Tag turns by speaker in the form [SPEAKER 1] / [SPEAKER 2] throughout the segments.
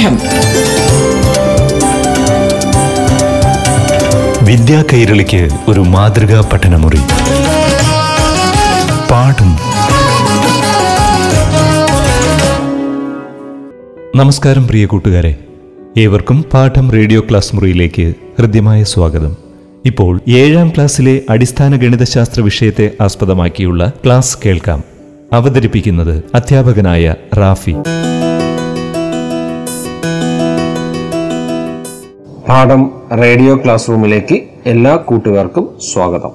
[SPEAKER 1] പാഠം.
[SPEAKER 2] വിദ്യാ കൈരളിക്ക് ഒരു മാതൃകാ പഠനമുറി. പാഠം. നമസ്കാരം പ്രിയ കൂട്ടുകാരെ. ഏവർക്കും പാഠം റേഡിയോ ക്ലാസ് മുറിയിലേക്ക് ഹൃദ്യമായ സ്വാഗതം. ഇപ്പോൾ ഏഴാം ക്ലാസ്സിലെ അടിസ്ഥാന ഗണിതശാസ്ത്ര വിഷയത്തെ ആസ്പദമാക്കിയുള്ള ക്ലാസ് കേൾക്കാം. അവതരിപ്പിക്കുന്നത് അധ്യാപകനായ റാഫി.
[SPEAKER 3] പാഠം റേഡിയോ ക്ലാസ് റൂമിലേക്ക് എല്ലാ കൂട്ടുകാർക്കും സ്വാഗതം.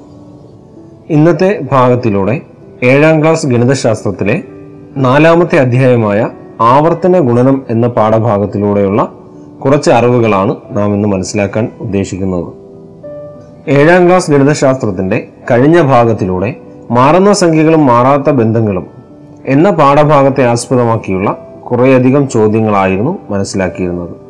[SPEAKER 3] ഇന്നത്തെ ഭാഗത്തിലൂടെ ഏഴാം ക്ലാസ് ഗണിതശാസ്ത്രത്തിലെ നാലാമത്തെ അധ്യായമായ ആവർത്തന ഗുണനം എന്ന പാഠഭാഗത്തിലൂടെയുള്ള കുറച്ച് അറിവുകളാണ് നാം ഇന്ന് മനസ്സിലാക്കാൻ ഉദ്ദേശിക്കുന്നത്. ഏഴാം ക്ലാസ് ഗണിതശാസ്ത്രത്തിന്റെ കഴിഞ്ഞ ഭാഗത്തിലൂടെ മാറുന്ന സംഖ്യകളും മാറാത്ത ബന്ധങ്ങളും എന്ന പാഠഭാഗത്തെ ആസ്പദമാക്കിയുള്ള കുറേയധികം ചോദ്യങ്ങളായിരുന്നു മനസ്സിലാക്കിയിരുന്നത്.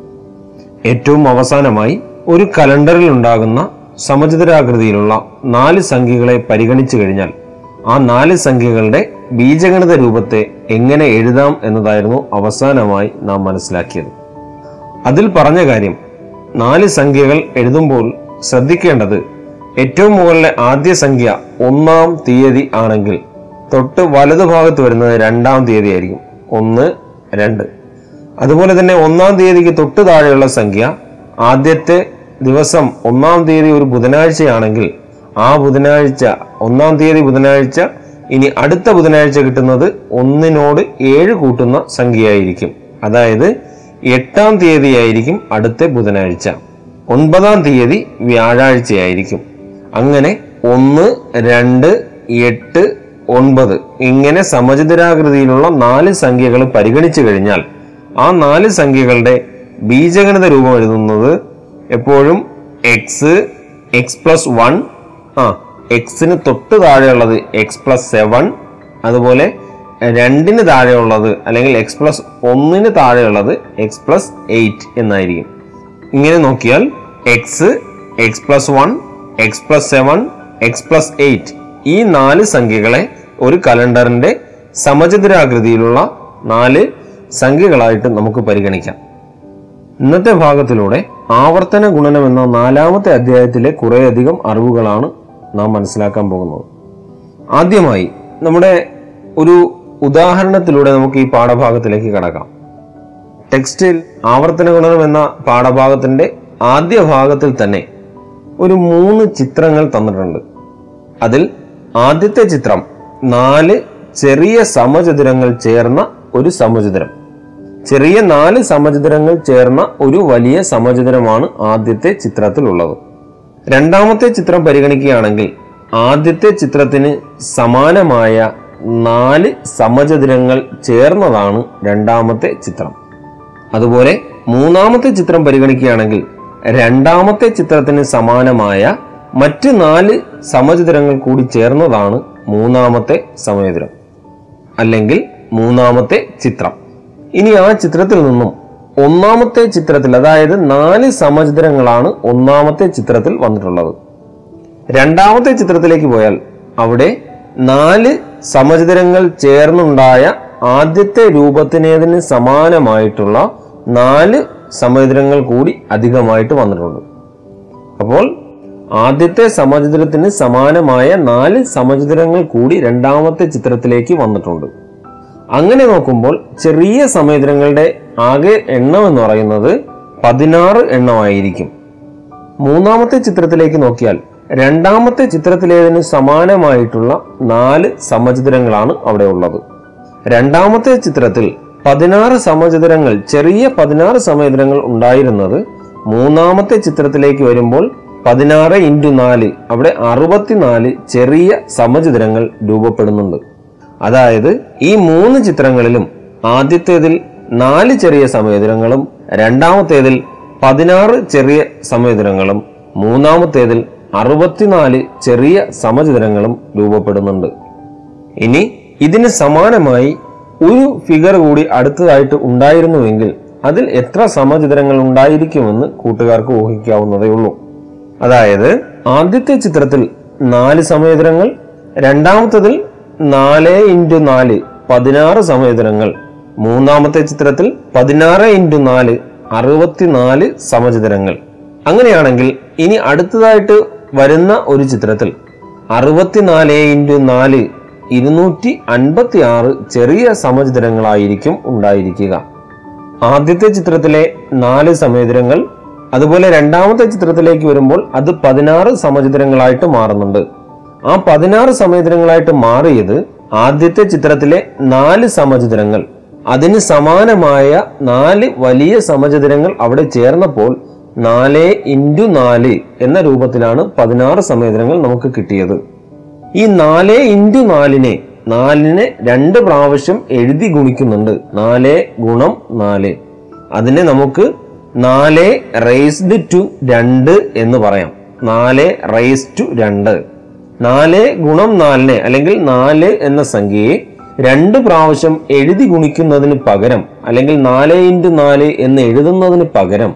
[SPEAKER 3] ഏറ്റവും അവസാനമായി ഒരു കലണ്ടറിൽ ഉണ്ടാകുന്ന സമചിതരാകൃതിയിലുള്ള നാല് സംഖ്യകളെ പരിഗണിച്ചു കഴിഞ്ഞാൽ ആ നാല് സംഖ്യകളുടെ ബീജഗണിത രൂപത്തെ എങ്ങനെ എഴുതാം എന്നതായിരുന്നു അവസാനമായി നാം മനസ്സിലാക്കിയത്. അതിൽ പറഞ്ഞ കാര്യം നാല് സംഖ്യകൾ എഴുതുമ്പോൾ ശ്രദ്ധിക്കേണ്ടത് ഏറ്റവും മുകളിലെ ആദ്യ സംഖ്യ ഒന്നാം തീയതി ആണെങ്കിൽ തൊട്ട് വലതുഭാഗത്ത് വരുന്നത് രണ്ടാം തീയതി ആയിരിക്കും. ഒന്ന് രണ്ട്. അതുപോലെ തന്നെ ഒന്നാം തീയതിക്ക് തൊട്ട് താഴെയുള്ള സംഖ്യ. ആദ്യത്തെ ദിവസം ഒന്നാം തീയതി ഒരു ബുധനാഴ്ചയാണെങ്കിൽ ആ ബുധനാഴ്ച ഒന്നാം തീയതി ബുധനാഴ്ച ഇനി അടുത്ത ബുധനാഴ്ച കിട്ടുന്നത് ഒന്നിനോട് ഏഴ് കൂട്ടുന്ന സംഖ്യയായിരിക്കും. അതായത് എട്ടാം തീയതി ആയിരിക്കും അടുത്ത ബുധനാഴ്ച. ഒൻപതാം തീയതി വ്യാഴാഴ്ചയായിരിക്കും. അങ്ങനെ ഒന്ന് രണ്ട് എട്ട് ഒൻപത് ഇങ്ങനെ സമചിതരാകൃതിയിലുള്ള നാല് സംഖ്യകൾ പരിഗണിച്ചു കഴിഞ്ഞാൽ ആ നാല് സംഖ്യകളുടെ ബീജഗണിത രൂപം എഴുതുന്നത് എപ്പോഴും എക്സ് എക്സ് പ്ലസ് വൺ ആ എക്സിന് തൊട്ട് താഴെയുള്ളത് എക്സ് പ്ലസ് സെവൻ അതുപോലെ രണ്ടിന് താഴെയുള്ളത് അല്ലെങ്കിൽ എക്സ് പ്ലസ് ഒന്നിന് താഴെയുള്ളത് എക്സ് പ്ലസ് എയ്റ്റ് എന്നായിരിക്കും. ഇങ്ങനെ നോക്കിയാൽ x x plus one x plus seven x plus eight ഈ നാല് സംഖ്യകളെ ഒരു കലണ്ടറിന്റെ സമചതുരാകൃതിയിലുള്ള നാല് സംഖ്യകളായിട്ട് നമുക്ക് പരിഗണിക്കാം. ഇന്നത്തെ ഭാഗത്തിലൂടെ ആവർത്തന ഗുണനം എന്ന നാലാമത്തെ അധ്യായത്തിലെ കുറേയധികം അറിവുകളാണ് നാം മനസ്സിലാക്കാൻ പോകുന്നത്. ആദ്യമായി നമ്മുടെ ഒരു ഉദാഹരണത്തിലൂടെ നമുക്ക് ഈ പാഠഭാഗത്തിലേക്ക് കടക്കാം. ടെക്സ്റ്റിൽ ആവർത്തന ഗുണനം എന്ന പാഠഭാഗത്തിന്റെ ആദ്യ ഭാഗത്തിൽ തന്നെ ഒരു മൂന്ന് ചിത്രങ്ങൾ തന്നിട്ടുണ്ട്. അതിൽ ആദ്യത്തെ ചിത്രം നാല് ചെറിയ സമചതുരങ്ങൾ ചേർന്ന ഒരു സമചതുരം. ചെറിയ നാല് സമചതുരങ്ങൾ ചേർന്ന ഒരു വലിയ സമചതുരമാണ് ആദ്യത്തെ ചിത്രത്തിലുള്ളത്. രണ്ടാമത്തെ ചിത്രം പരിഗണിക്കുകയാണെങ്കിൽ ആദ്യത്തെ ചിത്രത്തിന് സമാനമായ നാല് സമചതുരങ്ങൾ ചേർന്നതാണ് രണ്ടാമത്തെ ചിത്രം. അതുപോലെ മൂന്നാമത്തെ ചിത്രം പരിഗണിക്കുകയാണെങ്കിൽ രണ്ടാമത്തെ ചിത്രത്തിന് സമാനമായ മറ്റ് നാല് സമചതുരങ്ങൾ കൂടി ചേർന്നതാണ് മൂന്നാമത്തെ സമചതുരം. അല്ലെങ്കിൽ മൂന്നാമത്തെ ചിത്രം. ഇനി ആ ചിത്രത്തിൽ നിന്നും ഒന്നാമത്തെ ചിത്രത്തിൽ അതായത് നാല് സമചിത്രങ്ങളാണ് ഒന്നാമത്തെ ചിത്രത്തിൽ വന്നിട്ടുള്ളത്. രണ്ടാമത്തെ ചിത്രത്തിലേക്ക് പോയാൽ അവിടെ നാല് സമചതുരങ്ങൾ ചേർന്നുണ്ടായ ആദ്യത്തെ രൂപത്തിനേതിന് സമാനമായിട്ടുള്ള നാല് സമചതുരങ്ങൾ കൂടി അധികമായിട്ട് വന്നിട്ടുണ്ട്. അപ്പോൾ ആദ്യത്തെ സമചതുരത്തിന് സമാനമായ നാല് സമചതുരങ്ങൾ കൂടി രണ്ടാമത്തെ ചിത്രത്തിലേക്ക് വന്നിട്ടുണ്ട്. അങ്ങനെ നോക്കുമ്പോൾ ചെറിയ സമചതുരങ്ങളുടെ ആകെ എണ്ണം എന്ന് പറയുന്നത് പതിനാറ് എണ്ണമായിരിക്കും. മൂന്നാമത്തെ ചിത്രത്തിലേക്ക് നോക്കിയാൽ രണ്ടാമത്തെ ചിത്രത്തിലേതിന് സമാനമായിട്ടുള്ള നാല് സമചിത്രങ്ങളാണ് അവിടെ ഉള്ളത്. രണ്ടാമത്തെ ചിത്രത്തിൽ പതിനാറ് സമചിത്രങ്ങൾ ചെറിയ പതിനാറ് സമചിത്രങ്ങൾ ഉണ്ടായിരുന്നത് മൂന്നാമത്തെ ചിത്രത്തിലേക്ക് വരുമ്പോൾ പതിനാറ് ഇന്റു നാല് അവിടെ അറുപത്തിനാല് ചെറിയ സമചിത്രങ്ങൾ രൂപപ്പെടുന്നുണ്ട്. അതായത് ഈ മൂന്ന് ചിത്രങ്ങളിലും ആദ്യത്തേതിൽ നാല് ചെറിയ സമയതിരങ്ങളും രണ്ടാമത്തേതിൽ പതിനാറ് ചെറിയ സമയതിരങ്ങളും മൂന്നാമത്തേതിൽ അറുപത്തിനാല് ചെറിയ സമചിതരങ്ങളും രൂപപ്പെടുന്നുണ്ട്. ഇനി ഇതിന് സമാനമായി ഒരു ഫിഗർ കൂടി അടുത്തതായിട്ട് ഉണ്ടായിരുന്നുവെങ്കിൽ അതിൽ എത്ര സമചിതരങ്ങൾ ഉണ്ടായിരിക്കുമെന്ന് കൂട്ടുകാർക്ക് ഊഹിക്കാവുന്നതേ ഉള്ളൂ. അതായത് ആദ്യത്തെ ചിത്രത്തിൽ നാല് സമയതിരങ്ങൾ രണ്ടാമത്തതിൽ നാല് ഇന്റു നാല് പതിനാറ് സമചതുരങ്ങൾ. മൂന്നാമത്തെ ചിത്രത്തിൽ പതിനാറ് ഇന്റു നാല് അറുപത്തിനാല് സമചതുരങ്ങൾ. അങ്ങനെയാണെങ്കിൽ ഇനി അടുത്തതായിട്ട് വരുന്ന ഒരു ചിത്രത്തിൽ അറുപത്തിനാല് ഇന്റു നാല് ഇരുന്നൂറ്റി അൻപത്തി ആറ് ചെറിയ സമചിതരങ്ങളായിരിക്കും ഉണ്ടായിരിക്കുക. ആദ്യത്തെ ചിത്രത്തിലെ നാല് സമചതുരങ്ങൾ അതുപോലെ രണ്ടാമത്തെ ചിത്രത്തിലേക്ക് വരുമ്പോൾ അത് പതിനാറ് സമചതുരങ്ങളായിട്ട് മാറുന്നുണ്ട്. ആ പതിനാറ് സമചിത്രങ്ങളായിട്ട് മാറിയത് ആദ്യത്തെ ചിത്രത്തിലെ നാല് സമചിത്രങ്ങൾ. അതിന് സമാനമായ നാല് വലിയ സമചിത്രങ്ങൾ അവിടെ ചേർന്നപ്പോൾ നാല് ഇന്റു നാല് എന്ന രൂപത്തിലാണ് പതിനാറ് സമചതുരങ്ങൾ നമുക്ക് കിട്ടിയത്. ഈ നാല് ഇന്റു നാലിനെ നാലിനെ രണ്ട് പ്രാവശ്യം എഴുതി ഗുണിക്കുന്നുണ്ട്. നാല് ഗുണം നാല്. അതിനെ നമുക്ക് നാല് റേസ്ഡ് ടു രണ്ട് എന്ന് പറയാം. നാല് റേസ് ടു രണ്ട്. നാല് ഗുണം നാലിനെ അല്ലെങ്കിൽ നാല് എന്ന സംഖ്യയെ രണ്ട് പ്രാവശ്യം എഴുതി ഗുണിക്കുന്നതിന് പകരം അല്ലെങ്കിൽ നാല് ഇന്റു നാല് എന്ന് എഴുതുന്നതിന് പകരം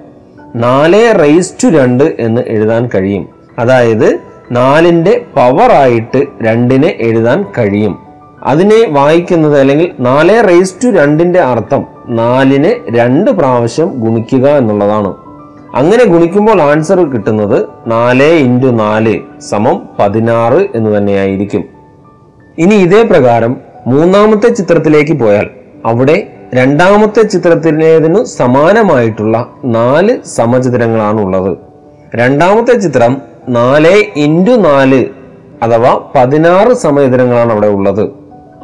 [SPEAKER 3] നാല് റേസ് ടു രണ്ട് എന്ന് എഴുതാൻ കഴിയും. അതായത് നാലിന്റെ പവറായിട്ട് രണ്ടിനെ എഴുതാൻ കഴിയും. അതിനെ വായിക്കുന്നത് അല്ലെങ്കിൽ നാല് റേസ് ടു രണ്ടിന്റെ അർത്ഥം നാലിനെ രണ്ട് പ്രാവശ്യം ഗുണിക്കുക എന്നുള്ളതാണ്. അങ്ങനെ ഗുണിക്കുമ്പോൾ ആൻസർ കിട്ടുന്നത് നാല് ഇന്റു നാല് സമം പതിനാറ് എന്ന് തന്നെയായിരിക്കും. ഇനി ഇതേ പ്രകാരം മൂന്നാമത്തെ ചിത്രത്തിലേക്ക് പോയാൽ അവിടെ രണ്ടാമത്തെ ചിത്രത്തിനേതിനു സമാനമായിട്ടുള്ള നാല് സമചിത്രങ്ങളാണ് ഉള്ളത് രണ്ടാമത്തെ ചിത്രം നാല് ഇന്റു നാല് അഥവാ പതിനാറ് സമചിത്രങ്ങളാണ് അവിടെ ഉള്ളത്.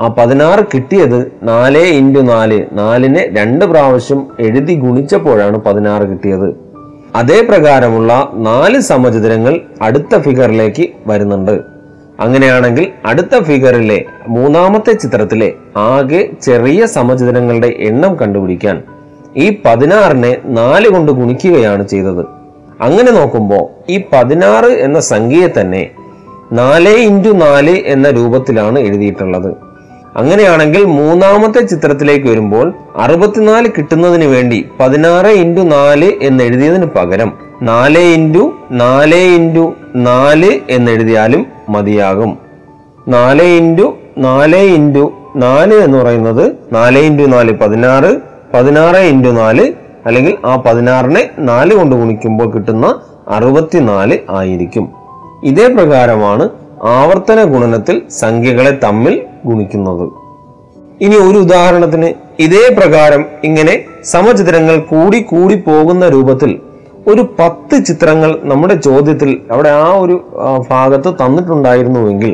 [SPEAKER 3] ആ പതിനാറ് കിട്ടിയത് നാല് ഇന്റു നാല് നാലിനെ രണ്ട് പ്രാവശ്യം എഴുതി ഗുണിച്ചപ്പോഴാണ് പതിനാറ് കിട്ടിയത്. അതേ പ്രകാരമുള്ള നാല് സമചതുരങ്ങൾ അടുത്ത ഫിഗറിലേക്ക് വരുന്നുണ്ട്. അങ്ങനെയാണെങ്കിൽ അടുത്ത ഫിഗറിലെ മൂന്നാമത്തെ ചിത്രത്തിലെ ആകെ ചെറിയ സമചിതരങ്ങളുടെ എണ്ണം കണ്ടുപിടിക്കാൻ ഈ പതിനാറിനെ നാല് കൊണ്ട് ഗുണിക്കുകയാണ് ചെയ്തത്. അങ്ങനെ നോക്കുമ്പോൾ ഈ പതിനാറ് എന്ന സംഖ്യയെ തന്നെ നാല് ഇന്റു നാല് എന്ന രൂപത്തിലാണ് എഴുതിയിട്ടുള്ളത്. അങ്ങനെയാണെങ്കിൽ മൂന്നാമത്തെ ചിത്രത്തിലേക്ക് വരുമ്പോൾ അറുപത്തിനാല് കിട്ടുന്നതിന് വേണ്ടി പതിനാറ് ഇന്റു നാല് എന്ന് എഴുതിയതിന് പകരം നാല് ഇന്റു നാല് ഇന്റു നാല് എന്നെഴുതിയാലും മതിയാകും. നാല് ഇന്റു നാല് ഇന്റു നാല് എന്ന് പറയുന്നത് നാല് ഇന്റു നാല് പതിനാറ് പതിനാറ് ഇന്റു നാല് അല്ലെങ്കിൽ ആ പതിനാറിനെ നാല് കൊണ്ട് ഗുണിക്കുമ്പോൾ കിട്ടുന്ന അറുപത്തിനാല് ആയിരിക്കും. ഇതേ പ്രകാരമാണ് ആവർത്തന ഗുണനത്തിൽ സംഖ്യകളെ തമ്മിൽ ഗുണിക്കുന്നത്. ഇനി ഒരു ഉദാഹരണത്തിന് ഇതേ പ്രകാരം ഇങ്ങനെ സമചിത്രങ്ങൾ കൂടി കൂടി പോകുന്ന രൂപത്തിൽ ഒരു പത്ത് ചിത്രങ്ങൾ നമ്മുടെ ചോദ്യത്തിൽ അവിടെ ആ ഒരു ഭാഗത്ത് തന്നിട്ടുണ്ടായിരുന്നുവെങ്കിൽ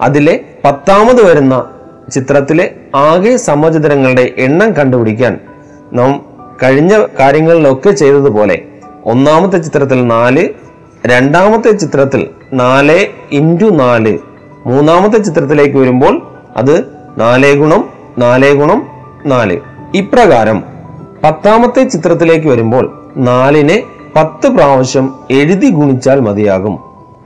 [SPEAKER 3] അതിലെ പത്താമത് വരുന്ന ചിത്രത്തിലെ ആകെ സമചിത്രങ്ങളുടെ എണ്ണം കണ്ടുപിടിക്കാൻ നാം കഴിഞ്ഞ കാര്യങ്ങളിലൊക്കെ ചെയ്തതുപോലെ ഒന്നാമത്തെ ചിത്രത്തിൽ നാല് രണ്ടാമത്തെ ചിത്രത്തിൽ നാല് ഇന്റു നാല് മൂന്നാമത്തെ ചിത്രത്തിലേക്ക് വരുമ്പോൾ അത് നാല് ഗുണം നാല് ഗുണം നാല്. ഇപ്രകാരം പത്താമത്തെ ചിത്രത്തിലേക്ക് വരുമ്പോൾ നാലിനെ പത്ത് പ്രാവശ്യം എഴുതി ഗുണിച്ചാൽ മതിയാകും.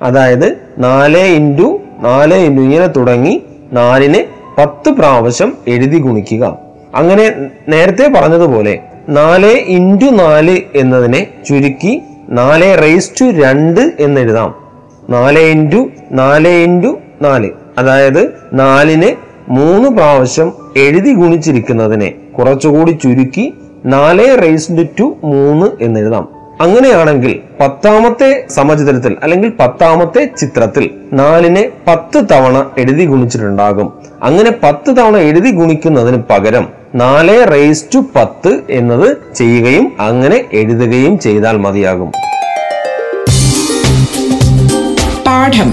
[SPEAKER 3] അതായത് നാല് ഇന്റു നാല് ഇന്റു ഇങ്ങനെ തുടങ്ങി നാലിനെ പത്ത് പ്രാവശ്യം എഴുതി ഗുണിക്കുക. അങ്ങനെ നേരത്തെ പറഞ്ഞതുപോലെ നാല് ഇന്റു നാല് എന്നതിനെ ചുരുക്കി നാല് റേസ് ടു രണ്ട് എന്നെഴുതാം നാല് ഇന്റു നാല് ഇന്റു നാല്. അതായത് നാലിനെ മൂന്ന് പ്രാവശ്യം എഴുതി ഗുണിച്ചിരിക്കുന്നതിനെ കുറച്ചുകൂടി ചുരുക്കി നാല് റേസ്ഡ് ടു മൂന്ന് എന്നെഴുതാം. അങ്ങനെയാണെങ്കിൽ പത്താമത്തെ സമചിത്രത്തിൽ അല്ലെങ്കിൽ പത്താമത്തെ ചിത്രത്തിൽ നാലിനെ പത്ത് തവണ എഴുതി ഗുണിച്ചിട്ടുണ്ടാകും. അങ്ങനെ പത്ത് തവണ എഴുതി ഗുണിക്കുന്നതിന് പകരം നാല് റേസ് ടു പത്ത് എന്നത് ചെയ്യുകയും അങ്ങനെ എഴുതുകയും ചെയ്താൽ മതിയാകും.
[SPEAKER 1] പാഠം.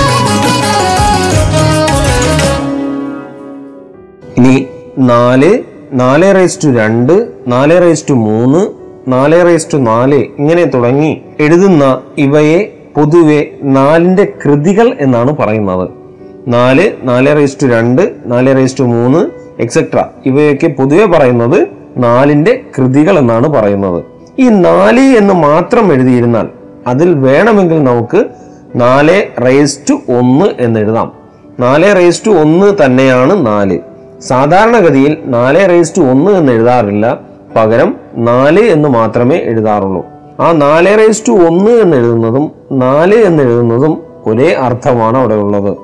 [SPEAKER 3] നാല് നാല് റേസ് ടു രണ്ട് നാല് റേസ് ടു മൂന്ന് നാല് റേസ് ടു നാല് ഇങ്ങനെ തുടങ്ങി എഴുതുന്ന ഇവയെ പൊതുവെ നാലിന്റെ കൃതികൾ എന്നാണ് പറയുന്നത്. നാല് നാല് റേസ് ടു രണ്ട് നാല് റേസ് ടു മൂന്ന് എക്സെട്ര ഇവയൊക്കെ പൊതുവെ പറയുന്നത് നാലിന്റെ കൃതികൾ എന്നാണ് പറയുന്നത്. ഈ നാല് എന്ന് മാത്രം എഴുതിയിരുന്നാൽ അതിൽ വേണമെങ്കിൽ നമുക്ക് നാല് റേസ് ടു ഒന്ന് എന്ന് എഴുതാം. നാല് റേസ് ടു ഒന്ന് തന്നെയാണ് നാല്. സാധാരണഗതിയിൽ നാല് റേസ് ടു ഒന്ന് എന്ന് എഴുതാറില്ല. പകരം നാല് എന്ന് മാത്രമേ എഴുതാറുള്ളൂ. ആ നാല് റേസ് ടു ഒന്ന് എന്ന് എഴുതുന്നതും നാല് എന്ന് എഴുതുന്നതും ഒരേ അർത്ഥമാണ് അവിടെ ഉള്ളത്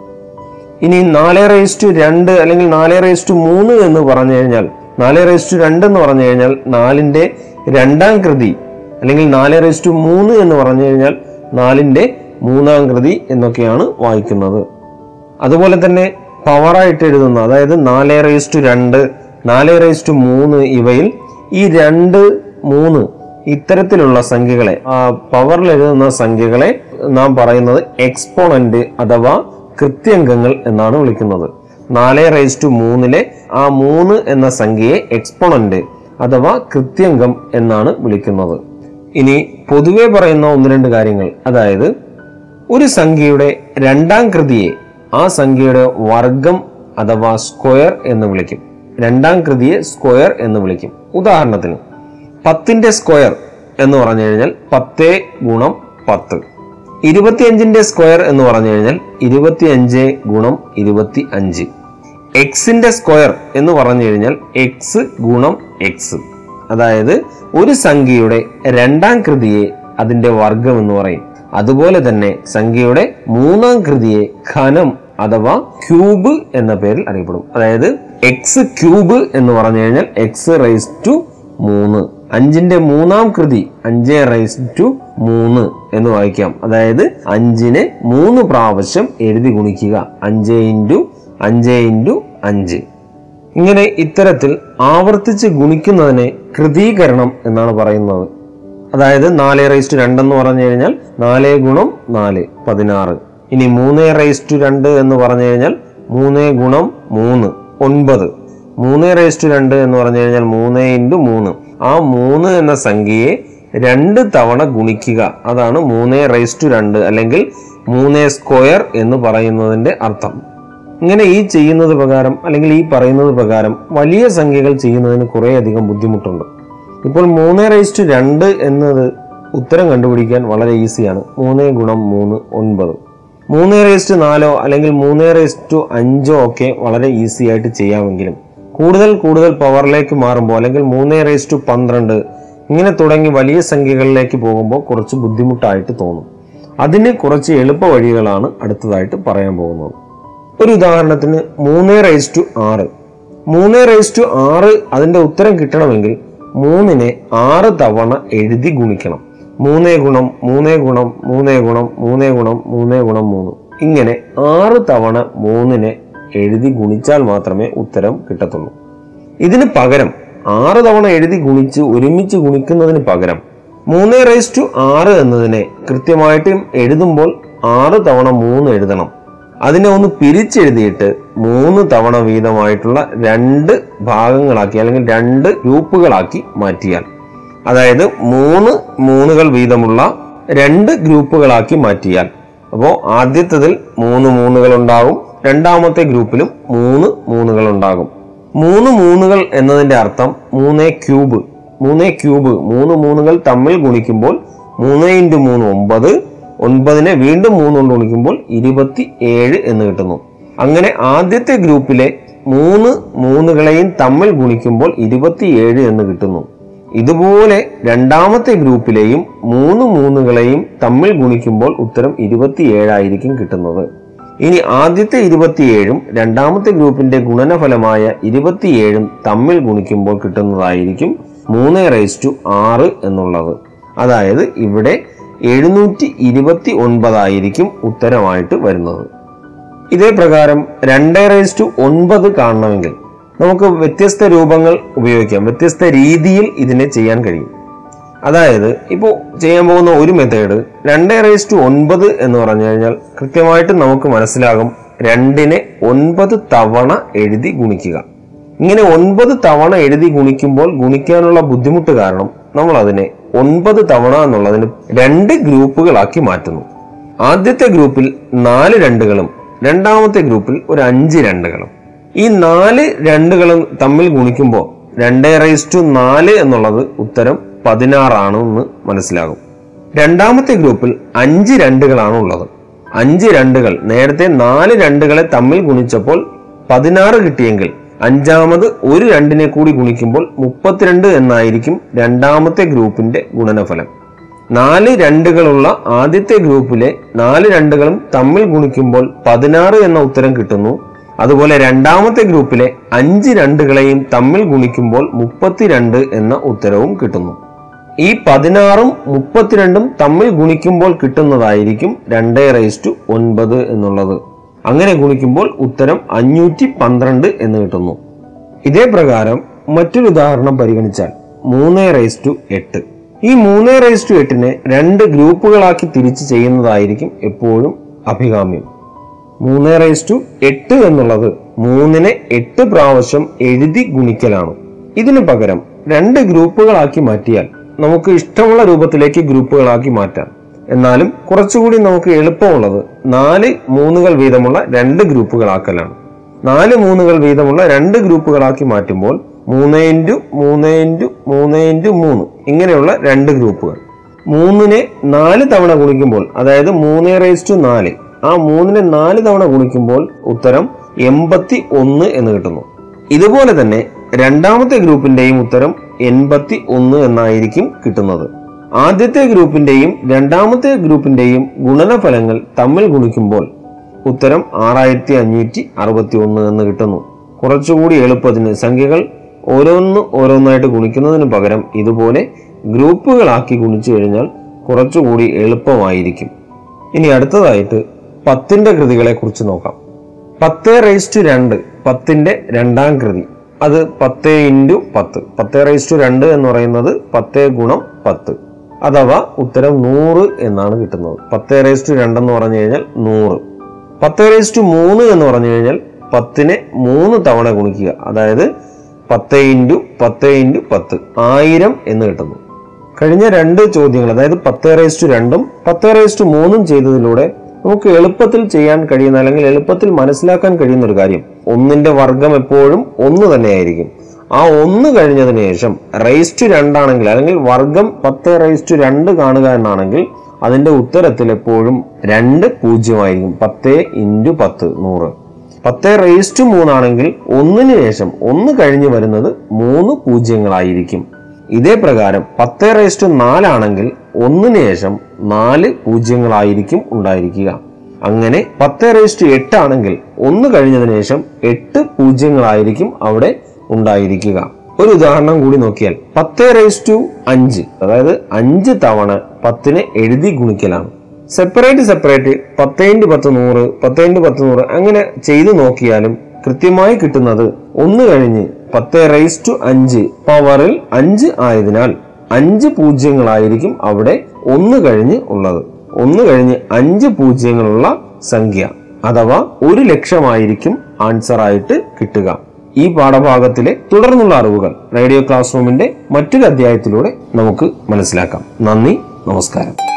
[SPEAKER 3] ഇനി നാല് റേസ് ടു രണ്ട് അല്ലെങ്കിൽ നാല് റേസ് ടു മൂന്ന് എന്ന് പറഞ്ഞു കഴിഞ്ഞാൽ നാല് റേസ് ടു രണ്ട് എന്ന് പറഞ്ഞു കഴിഞ്ഞാൽ നാലിന്റെ രണ്ടാം കൃതി അല്ലെങ്കിൽ നാല് റേസ് ടു മൂന്ന് എന്ന് പറഞ്ഞു കഴിഞ്ഞാൽ നാലിന്റെ മൂന്നാം കൃതി എന്നൊക്കെയാണ് വായിക്കുന്നത്. അതുപോലെ തന്നെ പവറായിട്ട് എഴുതുന്ന. അതായത് നാല് റേസ് ടു രണ്ട് നാല് റേസ് ടു മൂന്ന് ഇവയിൽ ഈ രണ്ട് മൂന്ന് ഇത്തരത്തിലുള്ള സംഖ്യകളെ പവറിൽ എഴുതുന്ന സംഖ്യകളെ നാം പറയുന്നത് എക്സ്പോണന്റ് അഥവാ കൃത്യംഗങ്ങൾ എന്നാണ് വിളിക്കുന്നത്. നാല് റേസ് ടു മൂന്നിലെ ആ മൂന്ന് എന്ന സംഖ്യയെ എക്സ്പോണന്റ് അഥവാ കൃത്യംഗം എന്നാണ് വിളിക്കുന്നത്. ഇനി പൊതുവെ പറയുന്ന ഒന്ന് രണ്ട് കാര്യങ്ങൾ. അതായത് ഒരു സംഖ്യയുടെ രണ്ടാം കൃതിയെ ആ സംഖ്യയുടെ വർഗം അഥവാ സ്ക്വയർ എന്ന് വിളിക്കും. രണ്ടാം കൃതിയെ സ്ക്വയർ എന്ന് വിളിക്കും. ഉദാഹരണത്തിന് പത്തിന്റെ സ്ക്വയർ എന്ന് പറഞ്ഞു കഴിഞ്ഞാൽ പത്തേ ഗുണം പത്ത്. ഇരുപത്തിയഞ്ചിന്റെ സ്ക്വയർ എന്ന് പറഞ്ഞു കഴിഞ്ഞാൽ ഇരുപത്തിയഞ്ച് ഗുണം ഇരുപത്തി അഞ്ച് എക്സിന്റെ സ്ക്വയർ എന്ന് പറഞ്ഞു കഴിഞ്ഞാൽ എക്സ് ഗുണം എക്സ്. അതായത് ഒരു സംഖ്യയുടെ രണ്ടാം കൃതിയെ അതിന്റെ വർഗം എന്ന് പറയും. അതുപോലെ തന്നെ സംഖ്യയുടെ മൂന്നാം കൃതിയെ ഘനം അഥവാ ക്യൂബ് എന്ന പേരിൽ അറിയപ്പെടും. അതായത് എക്സ് ക്യൂബ് എന്ന് പറഞ്ഞു കഴിഞ്ഞാൽ എക്സ് റൈസ് ടു മൂന്ന്. അഞ്ചിന്റെ മൂന്നാം കൃതി അഞ്ച് റൈസ് ടു മൂന്ന് എന്ന് വായിക്കാം. അതായത് അഞ്ചിനെ മൂന്ന് പ്രാവശ്യം എഴുതി ഗുണിക്കുക. അഞ്ച് ഇന്റു അഞ്ച് ഇന്റു അഞ്ച്. ഇങ്ങനെ ഇത്തരത്തിൽ ആവർത്തിച്ച് ഗുണിക്കുന്നതിനെ കൃതീകരണം എന്നാണ് പറയുന്നത്. അതായത് നാല് റൈസ് ടു രണ്ടെന്ന് പറഞ്ഞു കഴിഞ്ഞാൽ നാല് ഗുണം നാല് പതിനാറ്. ഇനി മൂന്ന് റൈസ് ടു രണ്ട് എന്ന് പറഞ്ഞു കഴിഞ്ഞാൽ മൂന്ന് ഗുണം മൂന്ന് ഒൻപത്. മൂന്ന് റൈസ് ടു രണ്ട് എന്ന് പറഞ്ഞു കഴിഞ്ഞാൽ മൂന്ന് ഇന്റു മൂന്ന്. ആ മൂന്ന് എന്ന സംഖ്യയെ രണ്ട് തവണ ഗുണിക്കുക. അതാണ് മൂന്ന് റൈസ് ടു രണ്ട് അല്ലെങ്കിൽ മൂന്ന് സ്ക്വയർ എന്ന് പറയുന്നതിന്റെ അർത്ഥം. ഇങ്ങനെ ഈ ചെയ്യുന്നത് പ്രകാരം അല്ലെങ്കിൽ ഈ പറയുന്നത് പ്രകാരം വലിയ സംഖ്യകൾ ചെയ്യുന്നതിന് കുറേയധികം ബുദ്ധിമുട്ടുണ്ട്. ഇപ്പോൾ മൂന്ന് റേസ് ടു രണ്ട് എന്നത് ഉത്തരം കണ്ടുപിടിക്കാൻ വളരെ ഈസിയാണ് മൂന്ന് ഗുണം മൂന്ന് ഒൻപത്. മൂന്ന് റേസ് ടു നാലോ അല്ലെങ്കിൽ മൂന്ന് റേസ് ടു അഞ്ചോ ഒക്കെ വളരെ ഈസി ആയിട്ട് ചെയ്യാമെങ്കിലും കൂടുതൽ കൂടുതൽ പവറിലേക്ക് മാറുമ്പോൾ അല്ലെങ്കിൽ മൂന്ന് റേസ് ടു പന്ത്രണ്ട് ഇങ്ങനെ തുടങ്ങി വലിയ സംഖ്യകളിലേക്ക് പോകുമ്പോൾ കുറച്ച് ബുദ്ധിമുട്ടായിട്ട് തോന്നും. അതിന് കുറച്ച് എളുപ്പ വഴികളാണ് അടുത്തതായിട്ട് പറയാൻ പോകുന്നത്. ഒരു ഉദാഹരണത്തിന് മൂന്ന് റേസ് ടു ആറ്. മൂന്ന് റേസ് ടു ആറ് അതിന്റെ ഉത്തരം കിട്ടണമെങ്കിൽ മൂന്നിനെ ആറ് തവണ എഴുതി ഗുണിക്കണം. മൂന്നേ ഗുണം മൂന്നേ ഗുണം മൂന്നേ ഗുണം മൂന്നേ ഗുണം മൂന്നേ ഗുണം മൂന്ന്. ഇങ്ങനെ ആറ് തവണ മൂന്നിനെ എഴുതി ഗുണിച്ചാൽ മാത്രമേ ഉത്തരം കിട്ടത്തുള്ളൂ. ഇതിന് പകരം ആറ് തവണ എഴുതി ഗുണിച്ച് ഒരുമിച്ച് ഗുണിക്കുന്നതിന് പകരം മൂന്ന് റേസ് ടു ആറ് എന്നതിനെ കൃത്യമായിട്ടും എഴുതുമ്പോൾ ആറ് തവണ മൂന്ന് എഴുതണം. അതിനെ ഒന്ന് പിരിച്ചെഴുതിയിട്ട് മൂന്ന് തവണ വീതമായിട്ടുള്ള രണ്ട് ഭാഗങ്ങളാക്കി അല്ലെങ്കിൽ രണ്ട് ഗ്രൂപ്പുകളാക്കി മാറ്റിയാൽ. അതായത് മൂന്ന് മൂന്നുകൾ വീതമുള്ള രണ്ട് ഗ്രൂപ്പുകളാക്കി മാറ്റിയാൽ. അപ്പോൾ ആദ്യത്തതിൽ മൂന്ന് മൂന്നുകൾ ഉണ്ടാകും. രണ്ടാമത്തെ ഗ്രൂപ്പിലും മൂന്ന് മൂന്നുകൾ ഉണ്ടാകും. മൂന്ന് മൂന്നുകൾ എന്നതിന്റെ അർത്ഥം മൂന്നേ ക്യൂബ്. മൂന്നേ ക്യൂബ്. മൂന്ന് മൂന്നുകൾ തമ്മിൽ ഗുണിക്കുമ്പോൾ മൂന്ന് ഇന്റു മൂന്ന് ഒമ്പത്. ഒൻപതിനെ വീണ്ടും മൂന്ന് കൊണ്ട് ഗുണിക്കുമ്പോൾ ഇരുപത്തി ഏഴ് എന്ന് കിട്ടുന്നു. അങ്ങനെ ആദ്യത്തെ ഗ്രൂപ്പിലെ മൂന്ന് മൂന്നുകളെയും തമ്മിൽ ഗുണിക്കുമ്പോൾ ഇരുപത്തിയേഴ് എന്ന് കിട്ടുന്നു. ഇതുപോലെ രണ്ടാമത്തെ ഗ്രൂപ്പിലെയും മൂന്ന് മൂന്നുകളെയും തമ്മിൽ ഗുണിക്കുമ്പോൾ ഉത്തരം ഇരുപത്തിയേഴായിരിക്കും കിട്ടുന്നത്. ഇനി ആദ്യത്തെ ഇരുപത്തിയേഴും രണ്ടാമത്തെ ഗ്രൂപ്പിന്റെ ഗുണനഫലമായ ഇരുപത്തിയേഴും തമ്മിൽ ഗുണിക്കുമ്പോൾ കിട്ടുന്നതായിരിക്കും മൂന്ന് റേസ് ടു ആറ് എന്നുള്ളത്. അതായത് ഇവിടെ എഴുന്നൂറ്റി ഇരുപത്തി ഒൻപതായിരിക്കും ഉത്തരമായിട്ട് വരുന്നത്. ഇതേ പ്രകാരം രണ്ട് റേസ് ടു ഒൻപത് കാണണമെങ്കിൽ നമുക്ക് വ്യത്യസ്ത രൂപങ്ങൾ ഉപയോഗിക്കാം വ്യത്യസ്ത രീതിയിൽ ഇതിനെ ചെയ്യാൻ കഴിയും. അതായത് ഇപ്പോൾ ചെയ്യാൻ പോകുന്ന ഒരു മെത്തേഡ് രണ്ട് റേസ് ടു ഒൻപത് എന്ന് പറഞ്ഞു കഴിഞ്ഞാൽ കൃത്യമായിട്ട് നമുക്ക് മനസ്സിലാകും രണ്ടിനെ ഒൻപത് തവണ എഴുതി ഗുണിക്കുക. ഇങ്ങനെ ഒൻപത് തവണ എഴുതി ഗുണിക്കുമ്പോൾ ഗുണിക്കാനുള്ള ബുദ്ധിമുട്ട് കാരണം നമ്മൾ അതിനെ ഒൻപത് തവണ എന്നുള്ളതിന് രണ്ട് ഗ്രൂപ്പുകളാക്കി മാറ്റുന്നു. ആദ്യത്തെ ഗ്രൂപ്പിൽ നാല് രണ്ടുകളും രണ്ടാമത്തെ ഗ്രൂപ്പിൽ ഒരു അഞ്ച് രണ്ടുകളും. ഈ നാല് രണ്ടുകളും തമ്മിൽ ഗുണിക്കുമ്പോൾ രണ്ട് റൈസ് ടു നാല് എന്നുള്ളത് ഉത്തരം പതിനാറാണ് എന്ന് മനസ്സിലാകും. രണ്ടാമത്തെ ഗ്രൂപ്പിൽ അഞ്ച് രണ്ടുകളാണ് ഉള്ളത്. അഞ്ച് രണ്ടുകൾ നേരത്തെ നാല് രണ്ടുകളെ തമ്മിൽ ഗുണിച്ചപ്പോൾ പതിനാറ് കിട്ടിയെങ്കിൽ അഞ്ചാമത് ഒരു രണ്ടിനെ കൂടി ഗുണിക്കുമ്പോൾ മുപ്പത്തിരണ്ട് എന്നായിരിക്കും രണ്ടാമത്തെ ഗ്രൂപ്പിന്റെ ഗുണനഫലം. നാല് രണ്ടുകളുള്ള ആദ്യത്തെ ഗ്രൂപ്പിലെ നാല് രണ്ടുകളും തമ്മിൽ ഗുണിക്കുമ്പോൾ പതിനാറ് എന്ന ഉത്തരം കിട്ടുന്നു. അതുപോലെ രണ്ടാമത്തെ ഗ്രൂപ്പിലെ അഞ്ച് രണ്ടുകളെയും തമ്മിൽ ഗുണിക്കുമ്പോൾ മുപ്പത്തിരണ്ട് എന്ന ഉത്തരവും കിട്ടുന്നു. ഈ പതിനാറും മുപ്പത്തിരണ്ടും തമ്മിൽ ഗുണിക്കുമ്പോൾ കിട്ടുന്നതായിരിക്കും രണ്ട് റൈസ് ടു ഒൻപത് എന്നുള്ളത്. അങ്ങനെ ഗുണിക്കുമ്പോൾ ഉത്തരം അഞ്ഞൂറ്റി പന്ത്രണ്ട് എന്ന് കിട്ടുന്നു. ഇതേ പ്രകാരം മറ്റൊരു ഉദാഹരണം പരിഗണിച്ചാൽ മൂന്ന് റൈസ് ടു എട്ട്. ഈ മൂന്ന് റേസ് ടു എട്ടിനെ രണ്ട് ഗ്രൂപ്പുകളാക്കി തിരിച്ച് ചെയ്യുന്നതായിരിക്കും എപ്പോഴും അഭികാമ്യം. മൂന്ന് റേസ് ടു എട്ട് എന്നുള്ളത് മൂന്നിനെ എട്ട് പ്രാവശ്യം എഴുതി ഗുണിക്കലാണ്. ഇതിനു പകരം രണ്ട് ഗ്രൂപ്പുകളാക്കി മാറ്റിയാൽ നമുക്ക് ഇഷ്ടമുള്ള രൂപത്തിലേക്ക് ഗ്രൂപ്പുകളാക്കി മാറ്റാം. എന്നാലും കുറച്ചുകൂടി നമുക്ക് എളുപ്പമുള്ളത് നാല് മൂന്നുകൾ വീതമുള്ള രണ്ട് ഗ്രൂപ്പുകളാക്കലാണ്. നാല് മൂന്നുകൾ വീതമുള്ള രണ്ട് ഗ്രൂപ്പുകളാക്കി മാറ്റുമ്പോൾ മൂന്ന് ഇന്റു മൂന്ന് ഇന്റു മൂന്ന് ഇന്റു മൂന്ന്. ഇങ്ങനെയുള്ള രണ്ട് ഗ്രൂപ്പുകൾ. മൂന്നിനെ നാല് തവണ ഗുണിക്കുമ്പോൾ അതായത് മൂന്ന് റേസ് ടു നാല്. ആ മൂന്നിനെ നാല് തവണ ഗുണിക്കുമ്പോൾ ഉത്തരം എൺപത്തി ഒന്ന് എന്ന് കിട്ടുന്നു. ഇതുപോലെ തന്നെ രണ്ടാമത്തെ ഗ്രൂപ്പിന്റെയും ഉത്തരം എൺപത്തി ഒന്ന് എന്നായിരിക്കും കിട്ടുന്നത്. ആദ്യത്തെ ഗ്രൂപ്പിന്റെയും രണ്ടാമത്തെ ഗ്രൂപ്പിന്റെയും ഗുണനഫലങ്ങൾ തമ്മിൽ ഗുണിക്കുമ്പോൾ ഉത്തരം ആറായിരത്തി അഞ്ഞൂറ്റി അറുപത്തി ഒന്ന് എന്ന് കിട്ടുന്നു. കുറച്ചുകൂടി എളുപ്പത്തിന് സംഖ്യകൾ ഓരോന്ന് ഓരോന്നായിട്ട് ഗുണിക്കുന്നതിന് പകരം ഇതുപോലെ ഗ്രൂപ്പുകളാക്കി ഗുണിച്ചു കഴിഞ്ഞാൽ കുറച്ചുകൂടി എളുപ്പമായിരിക്കും. ഇനി അടുത്തതായിട്ട് പത്തിന്റെ കൃതികളെ കുറിച്ച് നോക്കാം. പത്ത് റൈസ് ടു രണ്ട് പത്തിന്റെ രണ്ടാം കൃതി. അത് പത്ത് ഇന്റു പത്ത്. പത്ത് റൈസ് ടു രണ്ട് എന്ന് പറയുന്നത് പത്ത് ഗുണം പത്ത്. അഥവാ ഉത്തരം നൂറ് എന്നാണ് കിട്ടുന്നത്. പത്ത് റൈസ് ടു രണ്ടെന്ന് പറഞ്ഞു കഴിഞ്ഞാൽ നൂറ്. പത്ത് റൈസ് ടു മൂന്ന് എന്ന് പറഞ്ഞു കഴിഞ്ഞാൽ പത്തിനെ മൂന്ന് തവണ ഗുണിക്കുക. അതായത് പത്ത് ഇന്റു പത്ത് ഇന്റു പത്ത്. ആയിരം എന്ന് കിട്ടുന്നു. കഴിഞ്ഞ രണ്ട് ചോദ്യങ്ങൾ അതായത് പത്ത് റേസ്റ്റു രണ്ടും പത്ത് റേസ്റ്റു മൂന്നും ചെയ്തതിലൂടെ നമുക്ക് എളുപ്പത്തിൽ ചെയ്യാൻ കഴിയുന്ന അല്ലെങ്കിൽ എളുപ്പത്തിൽ മനസ്സിലാക്കാൻ കഴിയുന്ന ഒരു കാര്യം ഒന്നിന്റെ വർഗം എപ്പോഴും ഒന്ന് തന്നെയായിരിക്കും ആ ഒന്ന് കഴിഞ്ഞതിന് ശേഷം റേസ്റ്റു രണ്ടാണെങ്കിൽ അല്ലെങ്കിൽ വർഗം പത്ത് റേസ്റ്റു രണ്ട് കാണുക എന്നാണെങ്കിൽ അതിന്റെ ഉത്തരത്തിൽ എപ്പോഴും രണ്ട് പൂജ്യമായിരിക്കും പത്ത് ഇന്റു പത്ത് നൂറ്. പത്ത് റേസ് ടു മൂന്നാണെങ്കിൽ ഒന്നിനു ശേഷം ഒന്ന് കഴിഞ്ഞ് വരുന്നത് മൂന്ന് പൂജ്യങ്ങളായിരിക്കും. ഇതേ പ്രകാരം പത്ത് റേസ് ടു നാലാണെങ്കിൽ ഒന്നിന് ശേഷം നാല് പൂജ്യങ്ങളായിരിക്കും ഉണ്ടായിരിക്കുക. അങ്ങനെ പത്ത് റേസ് ടു എട്ട് ആണെങ്കിൽ ഒന്ന് കഴിഞ്ഞതിന് ശേഷം എട്ട് പൂജ്യങ്ങളായിരിക്കും അവിടെ ഉണ്ടായിരിക്കുക. ഒരു ഉദാഹരണം കൂടി നോക്കിയാൽ പത്ത് റേസ് ടു അഞ്ച് അതായത് അഞ്ച് തവണ പത്തിനെ എഴുതി ഗുണിക്കലാണ്. സെപ്പറേറ്റ് സെപ്പറേറ്റ് പത്ത് ഇന്റു പത്ത് നൂറ് പത്ത് ഇന്റു പത്ത് നൂറ് അങ്ങനെ ചെയ്തു നോക്കിയാലും കൃത്യമായി കിട്ടുന്നത് ഒന്ന് കഴിഞ്ഞ് പത്ത് റൈസ് ടു അഞ്ച്. പവറിൽ അഞ്ച് ആയതിനാൽ അഞ്ച് പൂജ്യങ്ങളായിരിക്കും അവിടെ ഒന്ന് കഴിഞ്ഞ് ഉള്ളത്. ഒന്ന് കഴിഞ്ഞ് അഞ്ച് പൂജ്യങ്ങളുള്ള സംഖ്യ അഥവാ ഒരു ലക്ഷമായിരിക്കും ആൻസർ ആയിട്ട് കിട്ടുക. ഈ പാഠഭാഗത്തിലെ തുടർന്നുള്ള അറിവുകൾ റേഡിയോ ക്ലാസ് റൂമിന്റെ മറ്റൊരു അധ്യായത്തിലൂടെ നമുക്ക് മനസ്സിലാക്കാം. നന്ദി നമസ്കാരം.